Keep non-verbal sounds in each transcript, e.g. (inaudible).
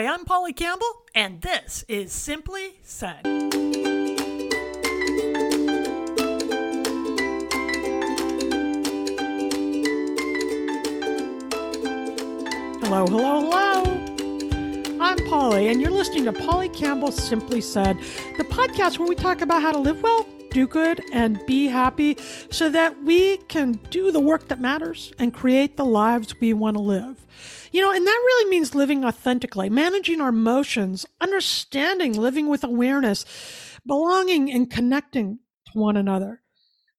Hi, I'm Polly Campbell, and this is Simply Said. Hello, hello, hello. I'm Polly, and you're listening to Polly Campbell Simply Said, the podcast where we talk about how to live well, do good, and be happy so that we can do the work that matters and create the lives we want to live. You know, and that really means living authentically, managing our emotions, understanding, living with awareness, belonging, and connecting to one another.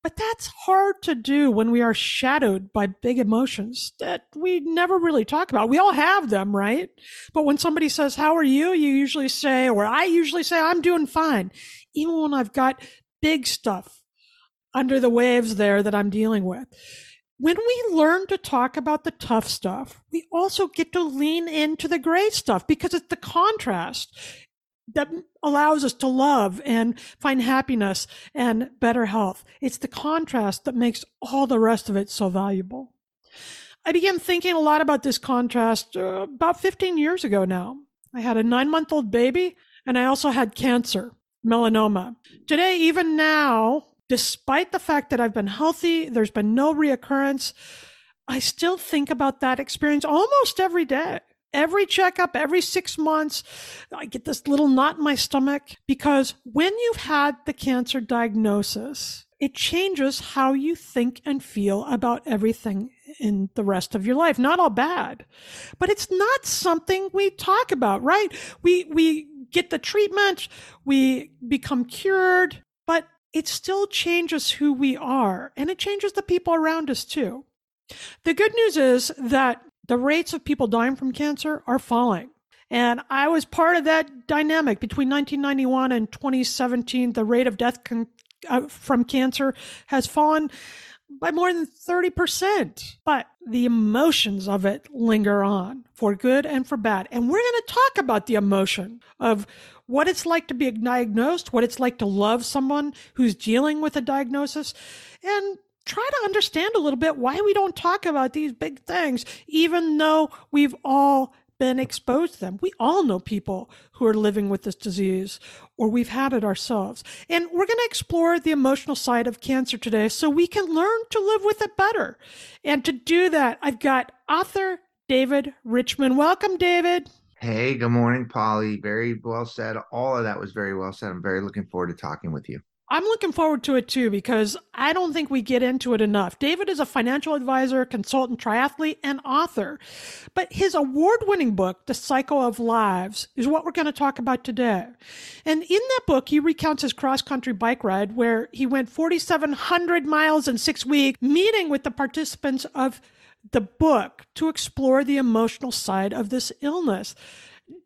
But that's hard to do when we are shadowed by big emotions that we never really talk about. We all have them, right? But when somebody says, How are you? you usually say, or I usually say, I'm doing fine, even when I've got big stuff under the waves there that I'm dealing with. When we learn to talk about the tough stuff, we also get to lean into the great stuff because it's the contrast that allows us to love and find happiness and better health. It's the contrast that makes all the rest of it so valuable. I began thinking a lot about this contrast uh, about 15 years ago now. I had a nine month old baby and I also had cancer, melanoma. Today, even now, despite the fact that I've been healthy, there's been no reoccurrence, I still think about that experience almost every day every checkup, every six months, I get this little knot in my stomach because when you've had the cancer diagnosis, it changes how you think and feel about everything in the rest of your life. Not all bad, but it's not something we talk about, right? We, we get the treatment, we become cured, but it still changes who we are and it changes the people around us too. The good news is that the rates of people dying from cancer are falling. And I was part of that dynamic between 1991 and 2017. The rate of death con- uh, from cancer has fallen by more than 30%. But the emotions of it linger on for good and for bad. And we're going to talk about the emotion of what it's like to be diagnosed, what it's like to love someone who's dealing with a diagnosis, and try to understand a little bit why we don't talk about these big things, even though we've all been exposed to them. We all know people who are living with this disease or we've had it ourselves. And we're going to explore the emotional side of cancer today so we can learn to live with it better. And to do that, I've got author David Richman. Welcome, David. Hey, good morning, Polly. Very well said. All of that was very well said. I'm very looking forward to talking with you. I'm looking forward to it too because I don't think we get into it enough. David is a financial advisor, consultant, triathlete, and author. But his award winning book, The Cycle of Lives, is what we're going to talk about today. And in that book, he recounts his cross country bike ride where he went 4,700 miles in six weeks, meeting with the participants of the book to explore the emotional side of this illness.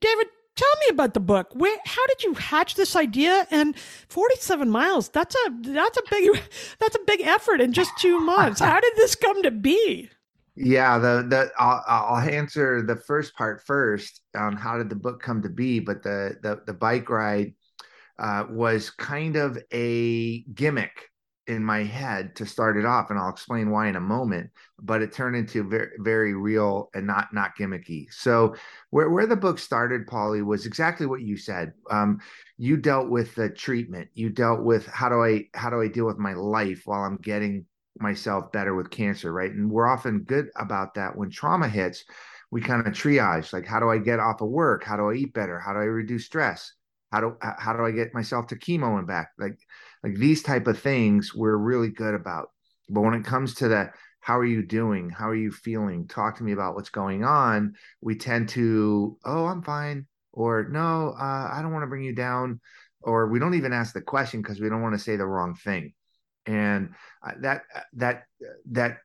David, tell me about the book. Where, how did you hatch this idea? And 47 miles, that's a, that's a big, (laughs) that's a big effort in just two months. How did this come to be? Yeah, the the I'll, I'll answer the first part first on how did the book come to be, but the the the bike ride uh, was kind of a gimmick in my head to start it off and I'll explain why in a moment but it turned into very very real and not not gimmicky. So where, where the book started Polly was exactly what you said. Um, you dealt with the treatment. You dealt with how do I how do I deal with my life while I'm getting myself better with cancer right? And we're often good about that when trauma hits we kind of triage like how do I get off of work? How do I eat better? How do I reduce stress? How do how do I get myself to chemo and back? Like like these type of things we're really good about. But when it comes to that how are you doing? How are you feeling? Talk to me about what's going on. We tend to oh i'm fine or no uh, i don't want to bring you down or we don't even ask the question because we don't want to say the wrong thing. And uh, that that that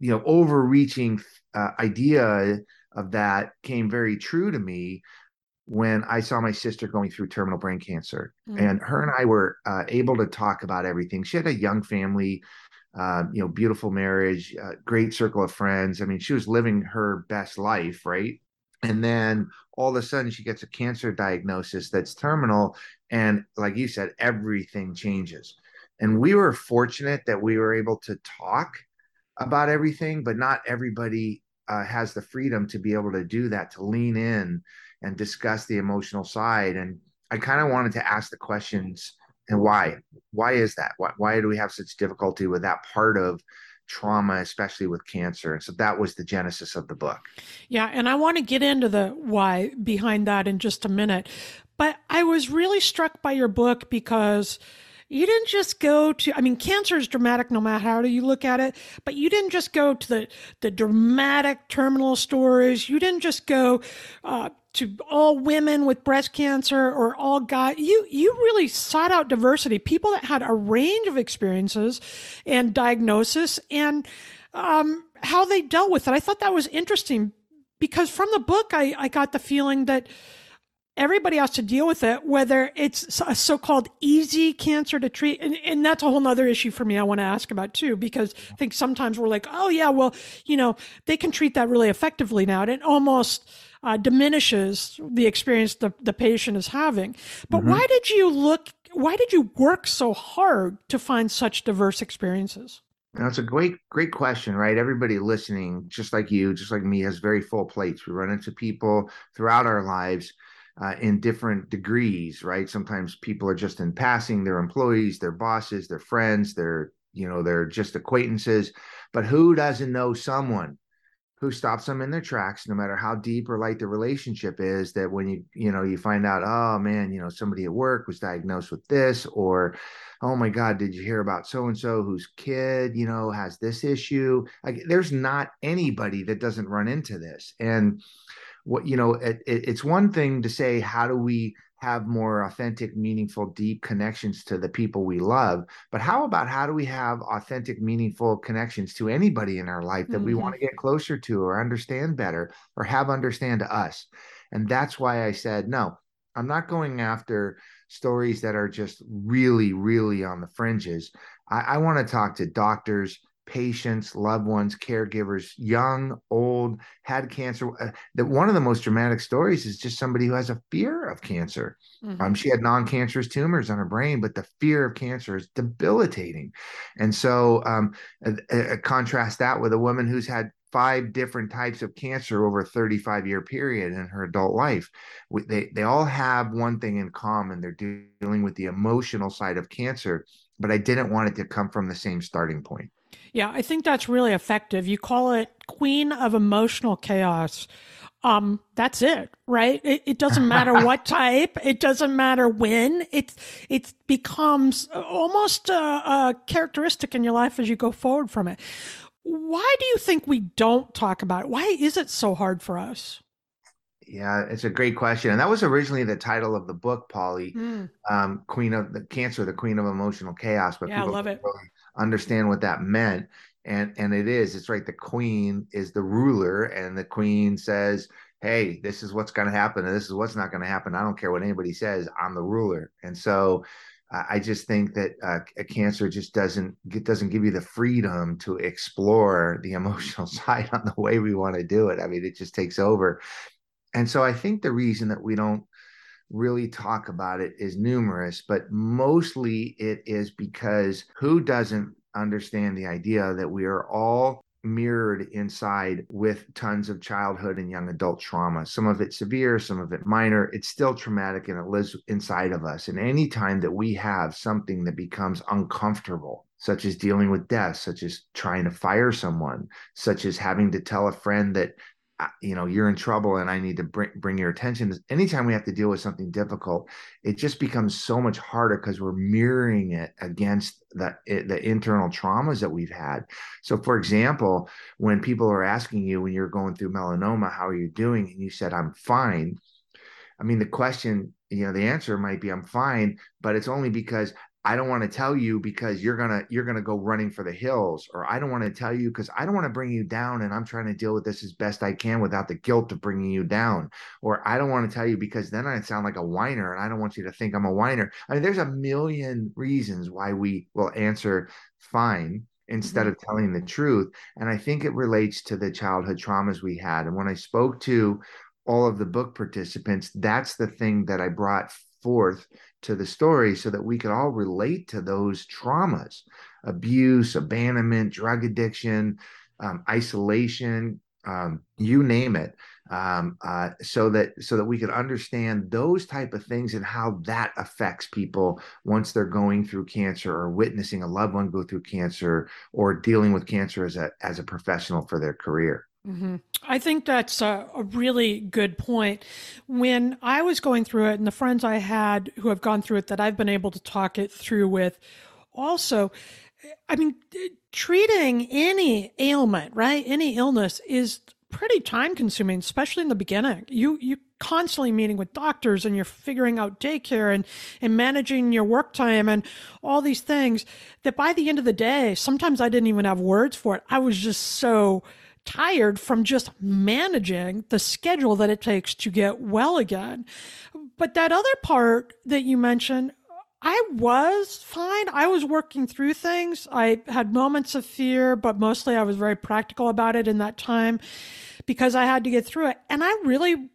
you know overreaching uh, idea of that came very true to me when I saw my sister going through terminal brain cancer. Mm-hmm. And her and I were uh, able to talk about everything. She had a young family, uh, you know, beautiful marriage, uh, great circle of friends. I mean, she was living her best life, right? And then all of a sudden, she gets a cancer diagnosis that's terminal. And like you said, everything changes. And we were fortunate that we were able to talk about everything, but not everybody uh, has the freedom to be able to do that, to lean in and discuss the emotional side. And I kind of wanted to ask the questions and why? Why is that? Why, why do we have such difficulty with that part of trauma, especially with cancer? And so that was the genesis of the book. Yeah. And I want to get into the why behind that in just a minute. But I was really struck by your book because you didn't just go to i mean cancer is dramatic no matter how you look at it but you didn't just go to the the dramatic terminal stories you didn't just go uh, to all women with breast cancer or all guys you you really sought out diversity people that had a range of experiences and diagnosis and um, how they dealt with it i thought that was interesting because from the book i, I got the feeling that everybody has to deal with it, whether it's a so-called easy cancer to treat. And, and that's a whole nother issue for me I want to ask about too, because I think sometimes we're like, oh yeah, well, you know, they can treat that really effectively now. And it almost uh, diminishes the experience the, the patient is having. But mm-hmm. why did you look, why did you work so hard to find such diverse experiences? That's a great, great question, right? Everybody listening, just like you, just like me, has very full plates. We run into people throughout our lives uh, in different degrees, right? Sometimes people are just in passing, they're employees, they're bosses, they're friends, they're, you know, they're just acquaintances. But who doesn't know someone who stops them in their tracks, no matter how deep or light the relationship is, that when you, you know, you find out, oh man, you know, somebody at work was diagnosed with this, or oh my God, did you hear about so and so whose kid, you know, has this issue? Like, there's not anybody that doesn't run into this. And what you know it, it's one thing to say how do we have more authentic meaningful deep connections to the people we love but how about how do we have authentic meaningful connections to anybody in our life that mm-hmm. we want to get closer to or understand better or have understand us and that's why i said no i'm not going after stories that are just really really on the fringes i, I want to talk to doctors patients, loved ones, caregivers, young, old, had cancer. Uh, that one of the most dramatic stories is just somebody who has a fear of cancer. Mm-hmm. Um, she had non-cancerous tumors on her brain, but the fear of cancer is debilitating. And so, um, contrast that with a woman who's had five different types of cancer over a 35 year period in her adult life. They, they all have one thing in common. They're dealing with the emotional side of cancer, but I didn't want it to come from the same starting point. Yeah, I think that's really effective. You call it queen of emotional chaos. Um, that's it, right? It, it doesn't matter what (laughs) type. It doesn't matter when. It it becomes almost a, a characteristic in your life as you go forward from it. Why do you think we don't talk about it? Why is it so hard for us? Yeah, it's a great question, and that was originally the title of the book, Polly, mm. um, Queen of the Cancer, the Queen of Emotional Chaos. But yeah, I love it. Really understand what that meant. And and it is it's right the queen is the ruler and the queen says hey this is what's going to happen and this is what's not going to happen. I don't care what anybody says i'm the ruler. And so i just think that uh, a cancer just doesn't it doesn't give you the freedom to explore the (laughs) emotional side on the way we want to do it. I mean it just takes over. And so i think the reason that we don't really talk about it is numerous, but mostly it is because who doesn't understand the idea that we are all mirrored inside with tons of childhood and young adult trauma. Some of it severe, some of it minor. It's still traumatic and it lives inside of us. And anytime that we have something that becomes uncomfortable, such as dealing with death, such as trying to fire someone, such as having to tell a friend that you know you're in trouble and i need to bring bring your attention. Anytime we have to deal with something difficult it just becomes so much harder because we're mirroring it against the eh, the internal traumas that we've had. So for example when people are asking you when you're going through melanoma how are you doing? and you said i'm fine. I mean the question you know the answer might be i'm fine but it's only because I don't want to tell you because you're gonna you're gonna go running for the hills, or I don't want to tell you because I don't want to bring you down, and I'm trying to deal with this as best I can without the guilt of bringing you down, or I don't want to tell you because then I sound like a whiner, and I don't want you to think I'm a whiner. I mean, there's a million reasons why we will answer fine instead mm-hmm. of telling the truth, and I think it relates to the childhood traumas we had. And when I spoke to all of the book participants, that's the thing that I brought forth to the story so that we could all relate to those traumas abuse, abandonment, drug addiction, um, isolation, um, you name it, um, uh, so that so that we could understand those type of things and how that affects people once they're going through cancer or witnessing a loved one go through cancer or dealing with cancer as a as a professional for their career. Mm-hmm. I think that's a, a, really good point. When I was going through it, and the friends I had who have gone through it that I've been able to talk it through with, also, I mean, treating any ailment, right? Any illness is pretty time consuming, especially in the beginning. You you constantly meeting with doctors and you're figuring out daycare and, and managing your work time and all these things that by the end of the day, sometimes I didn't even have words for it. I was just so tired from just managing the schedule that it takes to get well again. But that other part that you mentioned, I was fine. I was working through things. I had moments of fear, but mostly I was very practical about it in that time because I had to get through it. And I really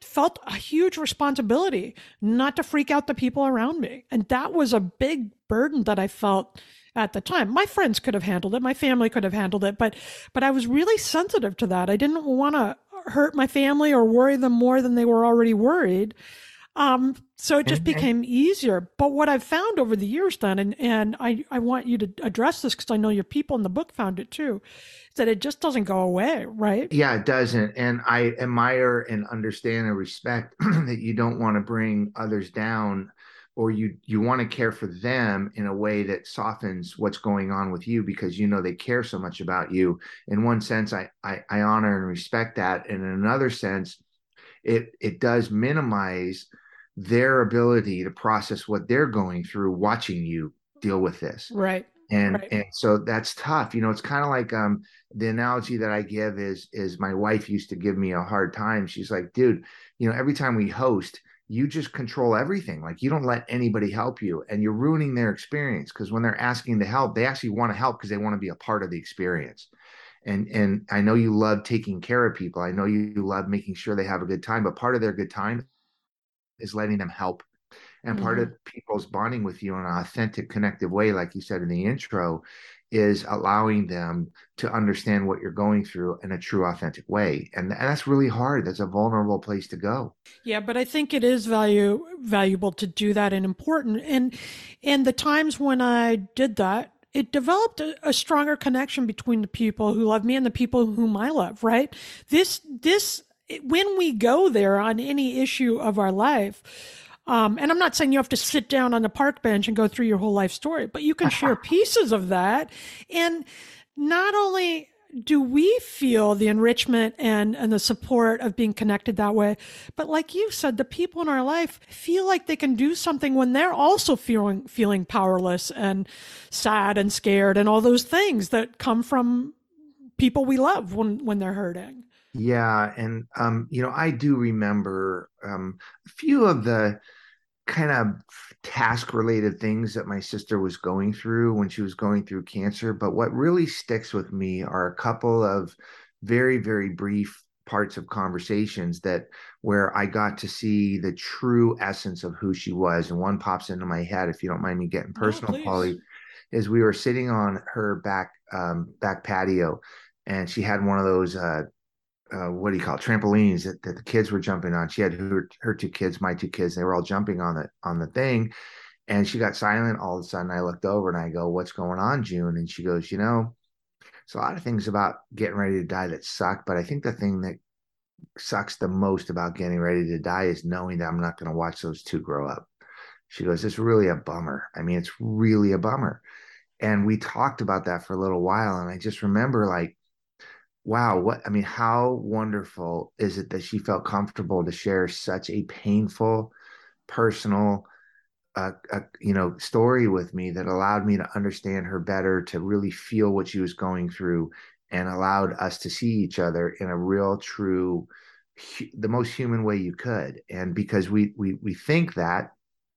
felt a huge responsibility not to freak out the people around me. And that was a big burden that I felt at the time. My friends could have handled it, my family could have handled it, but but I was really sensitive to that. I didn't want to hurt my family or worry them more than they were already worried. Um, so it just became easier. But what I've found over the years then, and, and I, I want you to address this because I know your people in the book found it too, is that it just doesn't go away, right? Yeah, it doesn't. And I admire and understand and respect (clears throat) that you don't want to bring others down or you you want to care for them in a way that softens what's going on with you because you know they care so much about you. In one sense i i, I honor and respect that. And in another sense it it does minimize their ability to process what they're going through watching you deal with this. Right. And right. and so that's tough. You know it's kind of like um the analogy that i give is is my wife used to give me a hard time. She's like dude you know every time we host you just control everything. Like you don't let anybody help you and you're ruining their experience because when they're asking to help, they actually want to help because they want to be a part of the experience. And and I know you love taking care of people. I know you love making sure they have a good time, but part of their good time is letting them help. And part mm-hmm. of people's bonding with you in an authentic, connective way, like you said in the intro, is allowing them to understand what you're going through in a true authentic way. And, that's really hard. That's a vulnerable place to go. Yeah but i think it is value valuable to do that and important. And and the times when i did that it developed a, a, stronger connection between the people who love me and the people whom I love, right? This, this, when we go there on any issue of our life, um, and I'm not saying you have to sit down on the park bench and go through your whole life story, but you can share pieces of that. And not only do we feel the enrichment and, and the support of being connected that way, but like you said, the people in our life feel like they can do something when they're also feeling feeling powerless and sad and scared and all those things that come from people we love when when they're hurting. Yeah, and um, you know, I do remember um, a few of the kind of task related things that my sister was going through when she was going through cancer. But what really sticks with me are a couple of very, very brief parts of conversations that where I got to see the true essence of who she was. And one pops into my head, if you don't mind me getting personal, oh, Polly, is we were sitting on her back um, back patio, and she had one of those uh, uh, what do you call it, trampolines that, that the kids were jumping on. She had her, her two kids, my two kids, they were all jumping on the on the thing. And she got silent all of a sudden. I looked over and I go, What's going on, June? And she goes, You know, it's a lot of things about getting ready to die that suck. But I think the thing that sucks the most about getting ready to die is knowing that I'm not going to watch those two grow up. She goes, It's really a bummer. I mean, it's really a bummer. And we talked about that for a little while. And I just remember like wow what i mean how wonderful is it that she felt comfortable to share such a painful personal uh, uh, you know story with me that allowed me to understand her better to really feel what she was going through and allowed us to see each other in a real true the most human way you could. And because we we we think that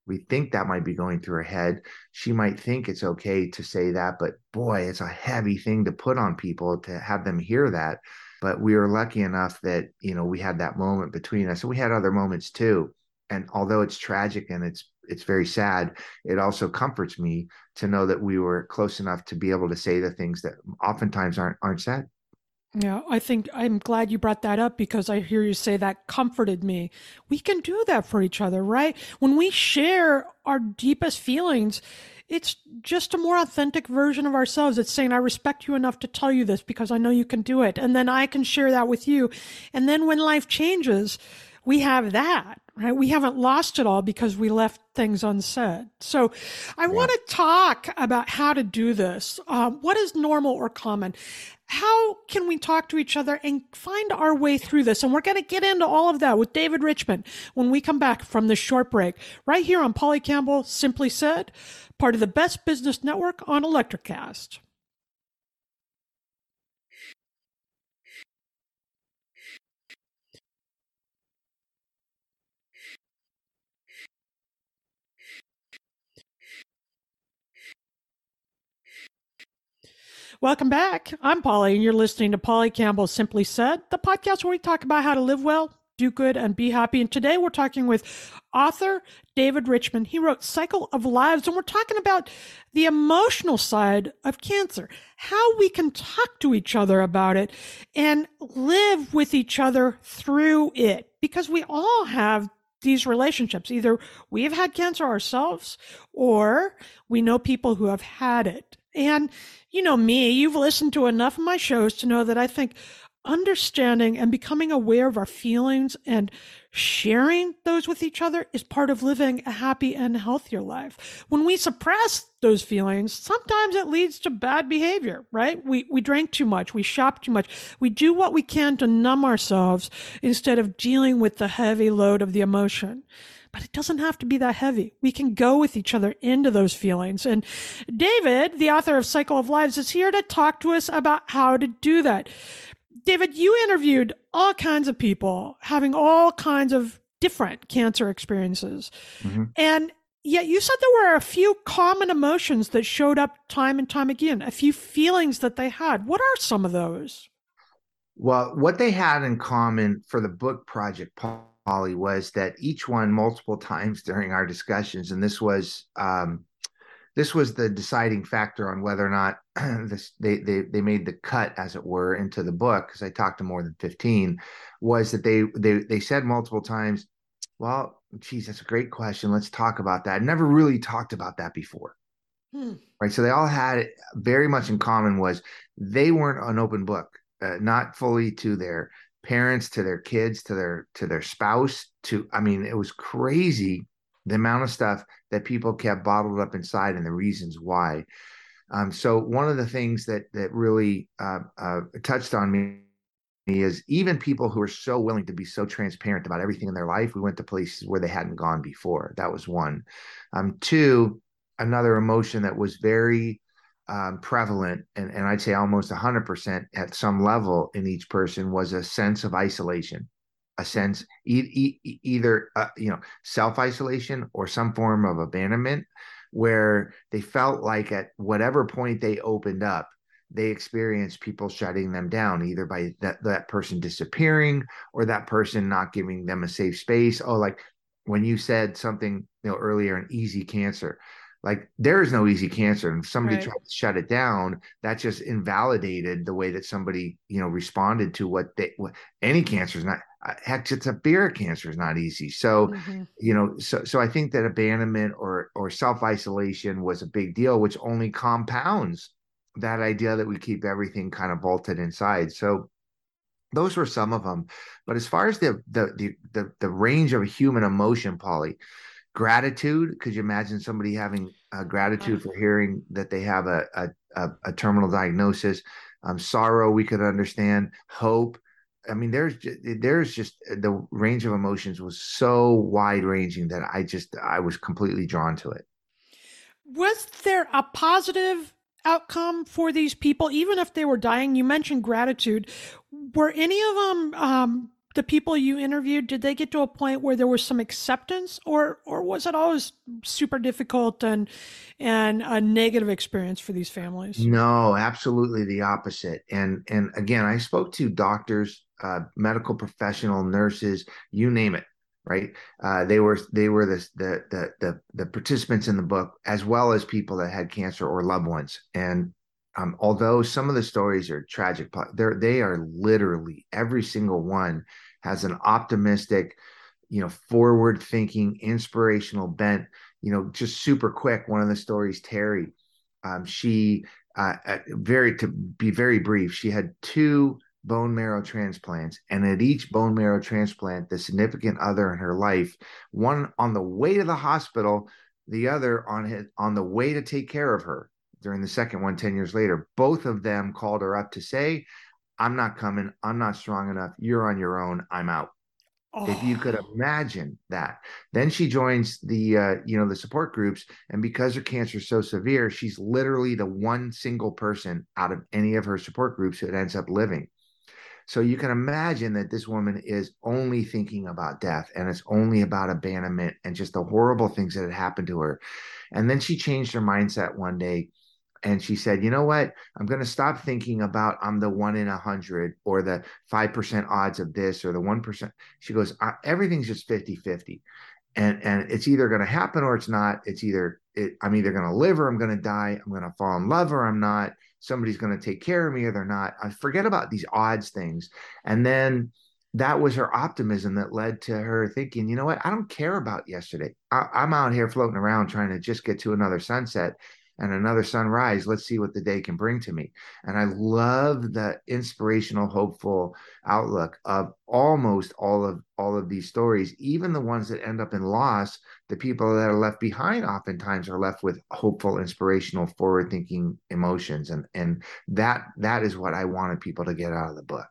we think that might be going through her head. She might think it's okay to say that, but boy, it's a heavy thing to put on people to have them hear that. But we were lucky enough that, you know, we had that moment between us. And we had other moments too. And although it's tragic and it's it's very sad, it also comforts me to know that we were close enough to be able to say the things that oftentimes aren't aren't said. Yeah, I think I'm glad you brought that up because I hear you say that comforted me. We can do that for each other, right? When we share our deepest feelings, it's just a more authentic version of ourselves. It's saying, I respect you enough to tell you this because I know you can do it. And then I can share that with you. And then when life changes, we have that, right? We haven't lost it all because we left things unsaid. So I yeah. want to talk about how to do this. Um, what is normal or common? How can we talk to each other and find our way through this? And we're going to get into all of that with David Richman when we come back from this short break, right here on Polly Campbell Simply Said, part of the Best Business Network on Electrocast. Welcome back. I'm Polly, and you're listening to Polly Campbell Simply Said, the podcast where we talk about how to live well, do good, and be happy. And today we're talking with author David Richman. He wrote Cycle of Lives, and we're talking about the emotional side of cancer, how we can talk to each other about it and live with each other through it, because we all have these relationships. Either we have had cancer ourselves or we know people who have had it. And you know me, you've listened to enough of my shows to know that I think understanding and becoming aware of our feelings and sharing those with each other is part of living a happy and healthier life. When we suppress those feelings, sometimes it leads to bad behavior, right? We, we drink too much. We shop too much. We do what we can to numb ourselves instead of dealing with the heavy load of the emotion but it doesn't have to be that heavy. We can go with each other into those feelings. And David, the author of Cycle of Lives, is here to talk to us about how to do that. David, you interviewed all kinds of people having all kinds of different cancer experiences. Mm-hmm. And yet you said there were a few common emotions that showed up time and time again, a few feelings that they had. What are some of those? Well, what they had in common for the book project, Paul Polly, was that each one multiple times during our discussions, and this was um, this was the deciding factor on whether or not (clears throat) this they, they they made the cut, as it were, into the book. Because I talked to more than fifteen, was that they they they said multiple times, "Well, geez, that's a great question. Let's talk about that." Never really talked about that before. Hmm. Right. So they all had very much in common was they weren't an open book, uh, not fully to their parents to their kids to their to their spouse to i mean it was crazy the amount of stuff that people kept bottled up inside and the reasons why. Um, so one of the things that that really uh, uh, touched on me is even people who are so willing to be so transparent about everything in their life we went to places where they hadn't gone before. That was one. Um, two another emotion that was very um, prevalent, and, and I'd say almost 100% at some level in each person was a sense of isolation, a sense e- e- either uh, you know self isolation or some form of abandonment, where they felt like at whatever point they opened up, they experienced people shutting them down, either by that that person disappearing or that person not giving them a safe space. Oh, like when you said something you know earlier, an easy cancer like there is no easy cancer and if somebody right. tried to shut it down that just invalidated the way that somebody you know responded to what they what, any cancer is not uh, heck it's a beer cancer is not easy so mm-hmm. you know so so i think that abandonment or or self-isolation was a big deal which only compounds that idea that we keep everything kind of bolted inside so those were some of them but as far as the the the the, the range of human emotion polly gratitude. Could you imagine somebody having uh, gratitude for hearing that they have a, a, a, a terminal diagnosis? Um, sorrow we could understand. Hope. I mean there's there's just the range of emotions was so wide ranging that i just i was completely drawn to it. Was there a positive outcome for these people even if they were dying? You mentioned gratitude. Were any of them um, the people you interviewed did they get to a point where there was some acceptance or or was it always super difficult and and a negative experience for these families? No absolutely the opposite. And and again i spoke to doctors uh, medical professional nurses you name it right? Uh, they were they were the, the the the the participants in the book as well as people that had cancer or loved ones. And um, although some of the stories are tragic, they're they are literally every single one has an optimistic, you know, forward thinking, inspirational bent. You know, just super quick. One of the stories, Terry, um, she uh, very to be very brief, she had two bone marrow transplants, and at each bone marrow transplant, the significant other in her life, one on the way to the hospital, the other on his, on the way to take care of her during the second one 10 years later both of them called her up to say i'm not coming i'm not strong enough you're on your own i'm out oh. if you could oh. imagine that then she joins the uh, you know the support groups and because her cancer is so severe she's literally the one single person out of any of her support groups that ends up living so you can imagine that this woman is only thinking about death and it's only about abandonment and just the horrible things that had happened to her. And then she changed her mindset one day and she said, "You know what? I'm going to stop thinking about I'm the one in a hundred or the five percent odds of this or the one percent." She goes, "Everything's just 50-50. and and it's either going to happen or it's not. It's either it, I'm either going to live or I'm going to die. I'm going to fall in love or I'm not. Somebody's going to take care of me or they're not. I forget about these odds things, and then." that was her optimism that led to her thinking, you know what? I don't care about yesterday. I, am out here floating around trying to just get to another sunset and another sunrise. Let's see what the day can bring to me. And I love the inspirational, hopeful outlook of almost all of all of these stories, even the ones that end up in loss. The people that are left behind oftentimes are left with hopeful, inspirational, forward-thinking emotions, and and that that is what I wanted people to get out of the book.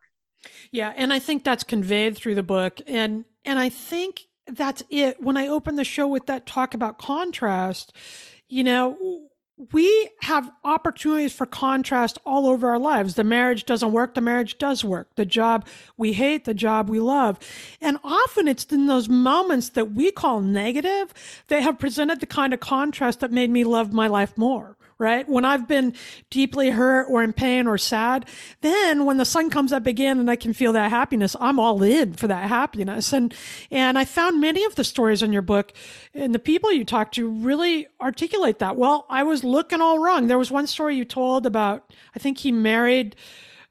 Yeah, and I think that's conveyed through the book, and and I think that's it. When I open the show with that talk about contrast, you know we have opportunities for contrast all over our lives. The marriage doesn't work, the marriage does work. The job we hate, the job we love. And often it's in those moments that we call negative that have presented the kind of contrast that made me love my life more right? When I've been deeply hurt or in pain or sad, then when the sun comes up again and I can feel that happiness, I'm all in for that happiness. And and I found many of the stories in your book and the people you talked to really articulate that. Well, I was looking all wrong. There was one story you told about I think he married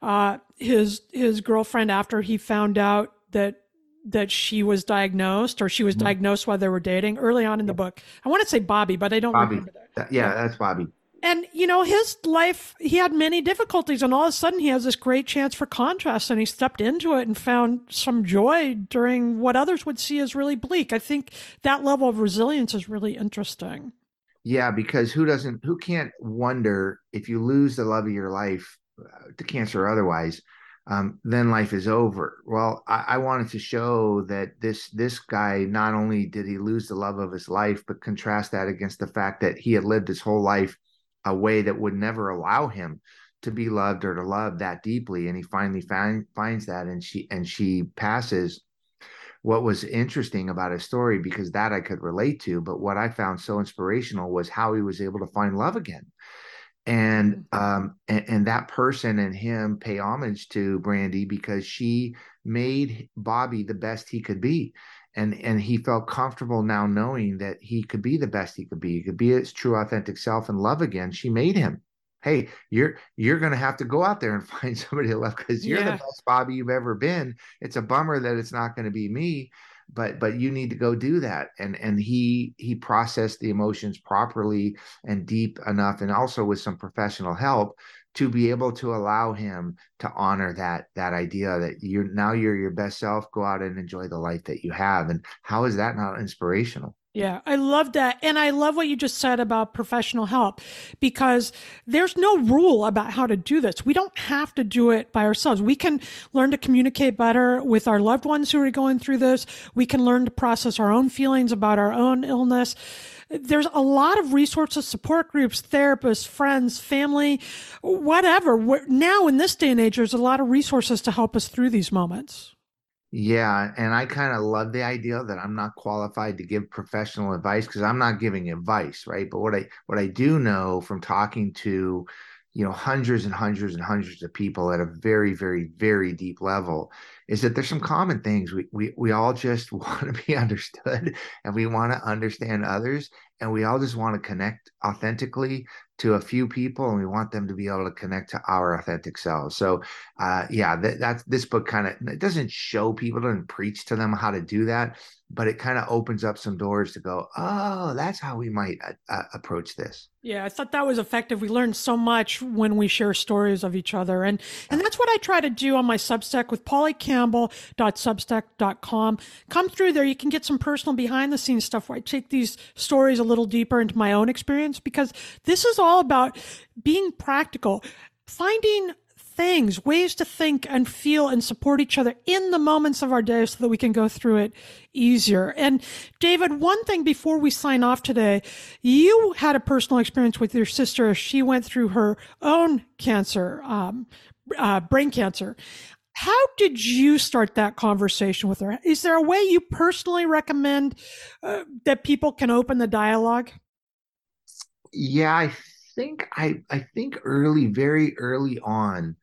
uh, his his girlfriend after he found out that that she was diagnosed or she was mm-hmm. diagnosed while they were dating early on in the book. I want to say Bobby, but I don't Bobby. remember that. Yeah, that's Bobby and you know his life he had many difficulties and all of a sudden he has this great chance for contrast and he stepped into it and found some joy during what others would see as really bleak i think that level of resilience is really interesting yeah because who doesn't who can't wonder if you lose the love of your life uh, to cancer or otherwise um, then life is over. Well, I, I, wanted to show that this this guy not only did he lose the love of his life, but contrast that against the fact that he had lived his whole life a way that would never allow him to be loved or to love that deeply. And he finally find, finds that and she and she passes. What was interesting about his story because that I could relate to but what I found so inspirational was how he was able to find love again. And mm-hmm. um and, and that person and him pay homage to Brandy because she made Bobby the best he could be and and he felt comfortable now knowing that he could be the best he could be. He could be his true authentic self and love again. She made him. Hey you're you're going to have to go out there and (laughs) find somebody to love because you're yeah. the best bobby you've ever been. It's a bummer that it's not going to be me but but you need to go do that. And and he he processed the emotions properly and deep enough and also with some professional help to be able to allow him to honor that that idea that you're now you're your best self go out and enjoy the life that you have. And how is that not inspirational yeah, I love that. And I love what you just said about professional help because there's no rule about how to do this. We don't have to do it by ourselves. We can learn to communicate better with our loved ones who are going through this. We can learn to process our own feelings about our own illness there's a lot of resources, support groups, therapists, friends, family, whatever. Now, in this day and age, there's a lot of resources to help us through these moments. Yeah, and I kind of love the idea that I'm not qualified to give professional advice because I'm not giving advice, right? But what I what I do know from talking to you know hundreds and hundreds and hundreds of people at a very very very deep level is that there's some common things we we, we all just (laughs) want to be (laughs) understood and we want to understand others and we all just want to connect authentically to a few people and we want them to be able to connect to our authentic selves. So uh, yeah that, that's this book kind of it doesn't show people doesn't preach to them how to do that but it kind of opens up some doors to go oh that's how we might uh, uh, approach this. Yeah i thought that was effective. We learned so much when we share stories of each other and and that's what i try to do on my substack with pollycampbell.substack.com come through there. You can get some personal behind the scenes stuff where i take these stories little deeper into my own experience because this is all about being practical, finding things, ways to think and feel and support each other in the moments of our day so that we can go through it easier. And David, one thing before we sign off today, you had a personal experience with your sister as she went through her own cancer, um, uh, brain cancer. How did you start that conversation with her? Is there a way you personally recommend uh, that people can open the dialogue? Yeah, I think I I think early, very early on,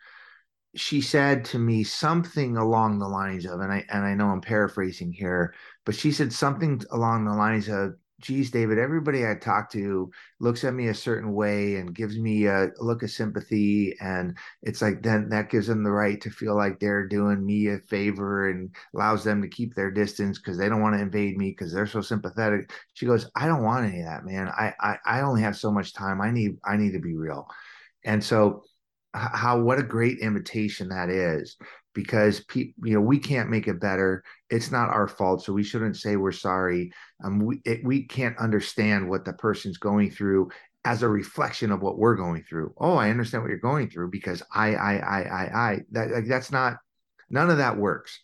she said to me something along the lines of, and I and I know I'm paraphrasing here, but she said something along the lines of, geez, David, everybody I talk to looks at me a certain way and gives me a look of sympathy. And it's like, then that gives them the right to feel like they're doing me a favor and allows them to keep their distance because they don't want to invade me because they're so sympathetic. She goes, I don't want any of that, man. I, I, I only have so much time. I need, I need to be real. And so how, what a great invitation that is because pe- you know we can't make it better. It's not our fault so we shouldn't say we're sorry. Um we it, we can't understand what the person's going through as a reflection of what we're going through. Oh i understand what you're going through because i i i i i that like, that's not none of that works.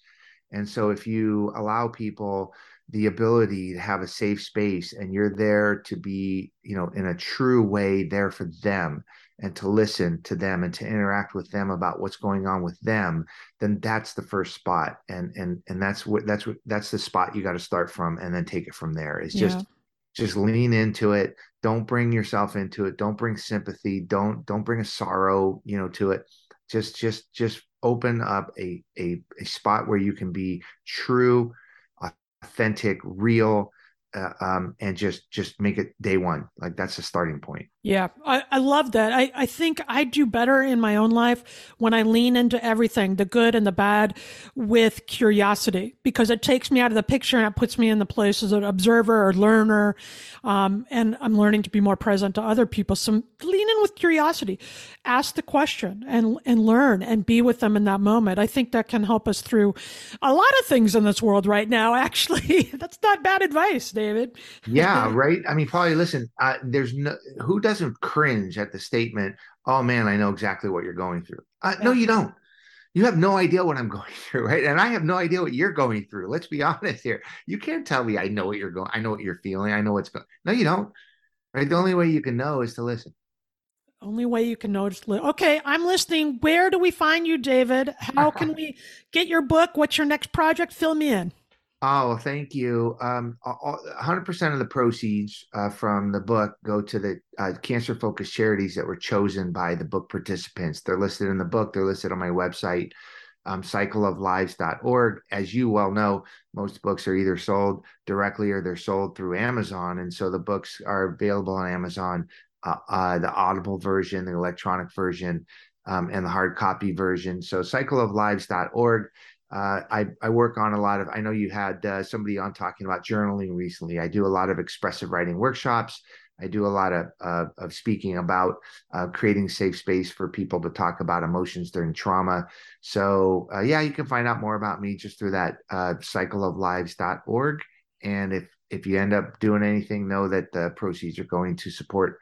And so if you allow people the ability to have a safe space and you're there to be you know in a true way there for them and to listen to them and to interact with them about what's going on with them then that's the first spot. And and and that's what that's what that's the spot you got to start from and then take it from there. It's yeah. just just lean into it. Don't bring yourself into it. Don't bring sympathy. Don't don't bring a sorrow you know to it. Just just just open up a a, a spot where you can be true authentic real uh, um, and just just make it day one. Like that's the starting point. Yeah, I, I love that. I, I think I do better in my own life when I lean into everything, the good and the bad, with curiosity, because it takes me out of the picture and it puts me in the place as an observer or learner. Um, and I'm learning to be more present to other people. So lean in with curiosity, ask the question and, and learn and be with them in that moment. I think that can help us through a lot of things in this world right now, (laughs) actually. That's not bad advice, David. yeah, (laughs) right. I mean, probably listen, uh, there's no, who does doesn't cringe at the statement, "Oh man, I know exactly what you're going through." Uh, no, you don't. You have no idea what I'm (laughs) going through, right? And I have no idea what you're going through. Let's be (laughs) honest here. You can't tell me I know what you're going. I know what you're feeling. I know what's going. No, you don't. Right? The only way you can know is to listen. Only way you can know is to listen. Okay, I'm listening. Where do we find you, David? How can we get your book? What's your next project? Fill me in. Oh, thank you. Um, 100% of the proceeds uh, from the book go to the uh, cancer focused charities that were chosen by the book participants. They're listed in the book, they're listed on my website, um, cycleoflives.org. As you well know, most books are either sold directly or they're sold through Amazon. And so the books are available on Amazon, uh, uh the Audible version, the electronic version, um, and the hard copy version. So cycleoflives.org uh, I, I work on a lot of, I know you had uh, somebody on talking about journaling recently. I do a lot of expressive writing workshops. I do a lot of, uh, of speaking about uh, creating safe space for people to talk about emotions during trauma. So, uh, yeah, you can find out more about me just through that uh, cycleoflives.org. And if, if you end up doing anything, know that the proceeds are going to support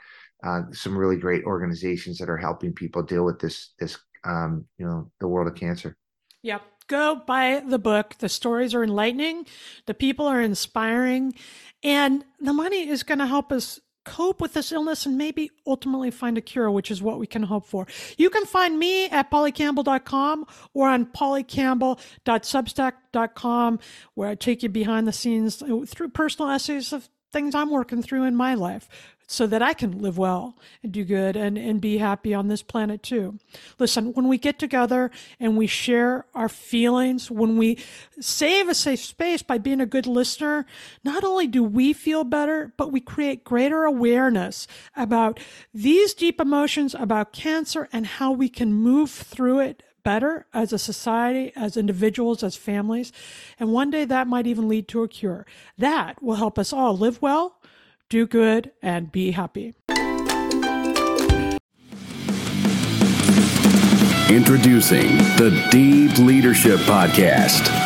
some really great organizations that are helping people deal with this, this, um, you know, the world of cancer. Yep go buy the book. The stories are enlightening, the people are inspiring, and the money is going to help us cope with this illness and maybe ultimately find a cure, which is what we can hope for. You can find me at pollycampbell.com or on pollycampbell.substack.com, where I take you behind the scenes through personal essays of things I'm working through in my life so that I can live well and do good and, and be happy on this planet too. Listen, when we get together and we share our feelings, when we save a safe space by being a good listener, not only do we feel better, but we create greater awareness about these deep emotions, about cancer, and how we can move through it better as a society, as individuals, as families. And one day that might even lead to a cure. That will help us all live well do good, and be happy. Introducing the Deep Leadership Podcast.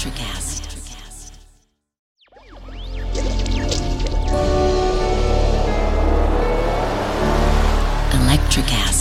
Electricast. Electricast.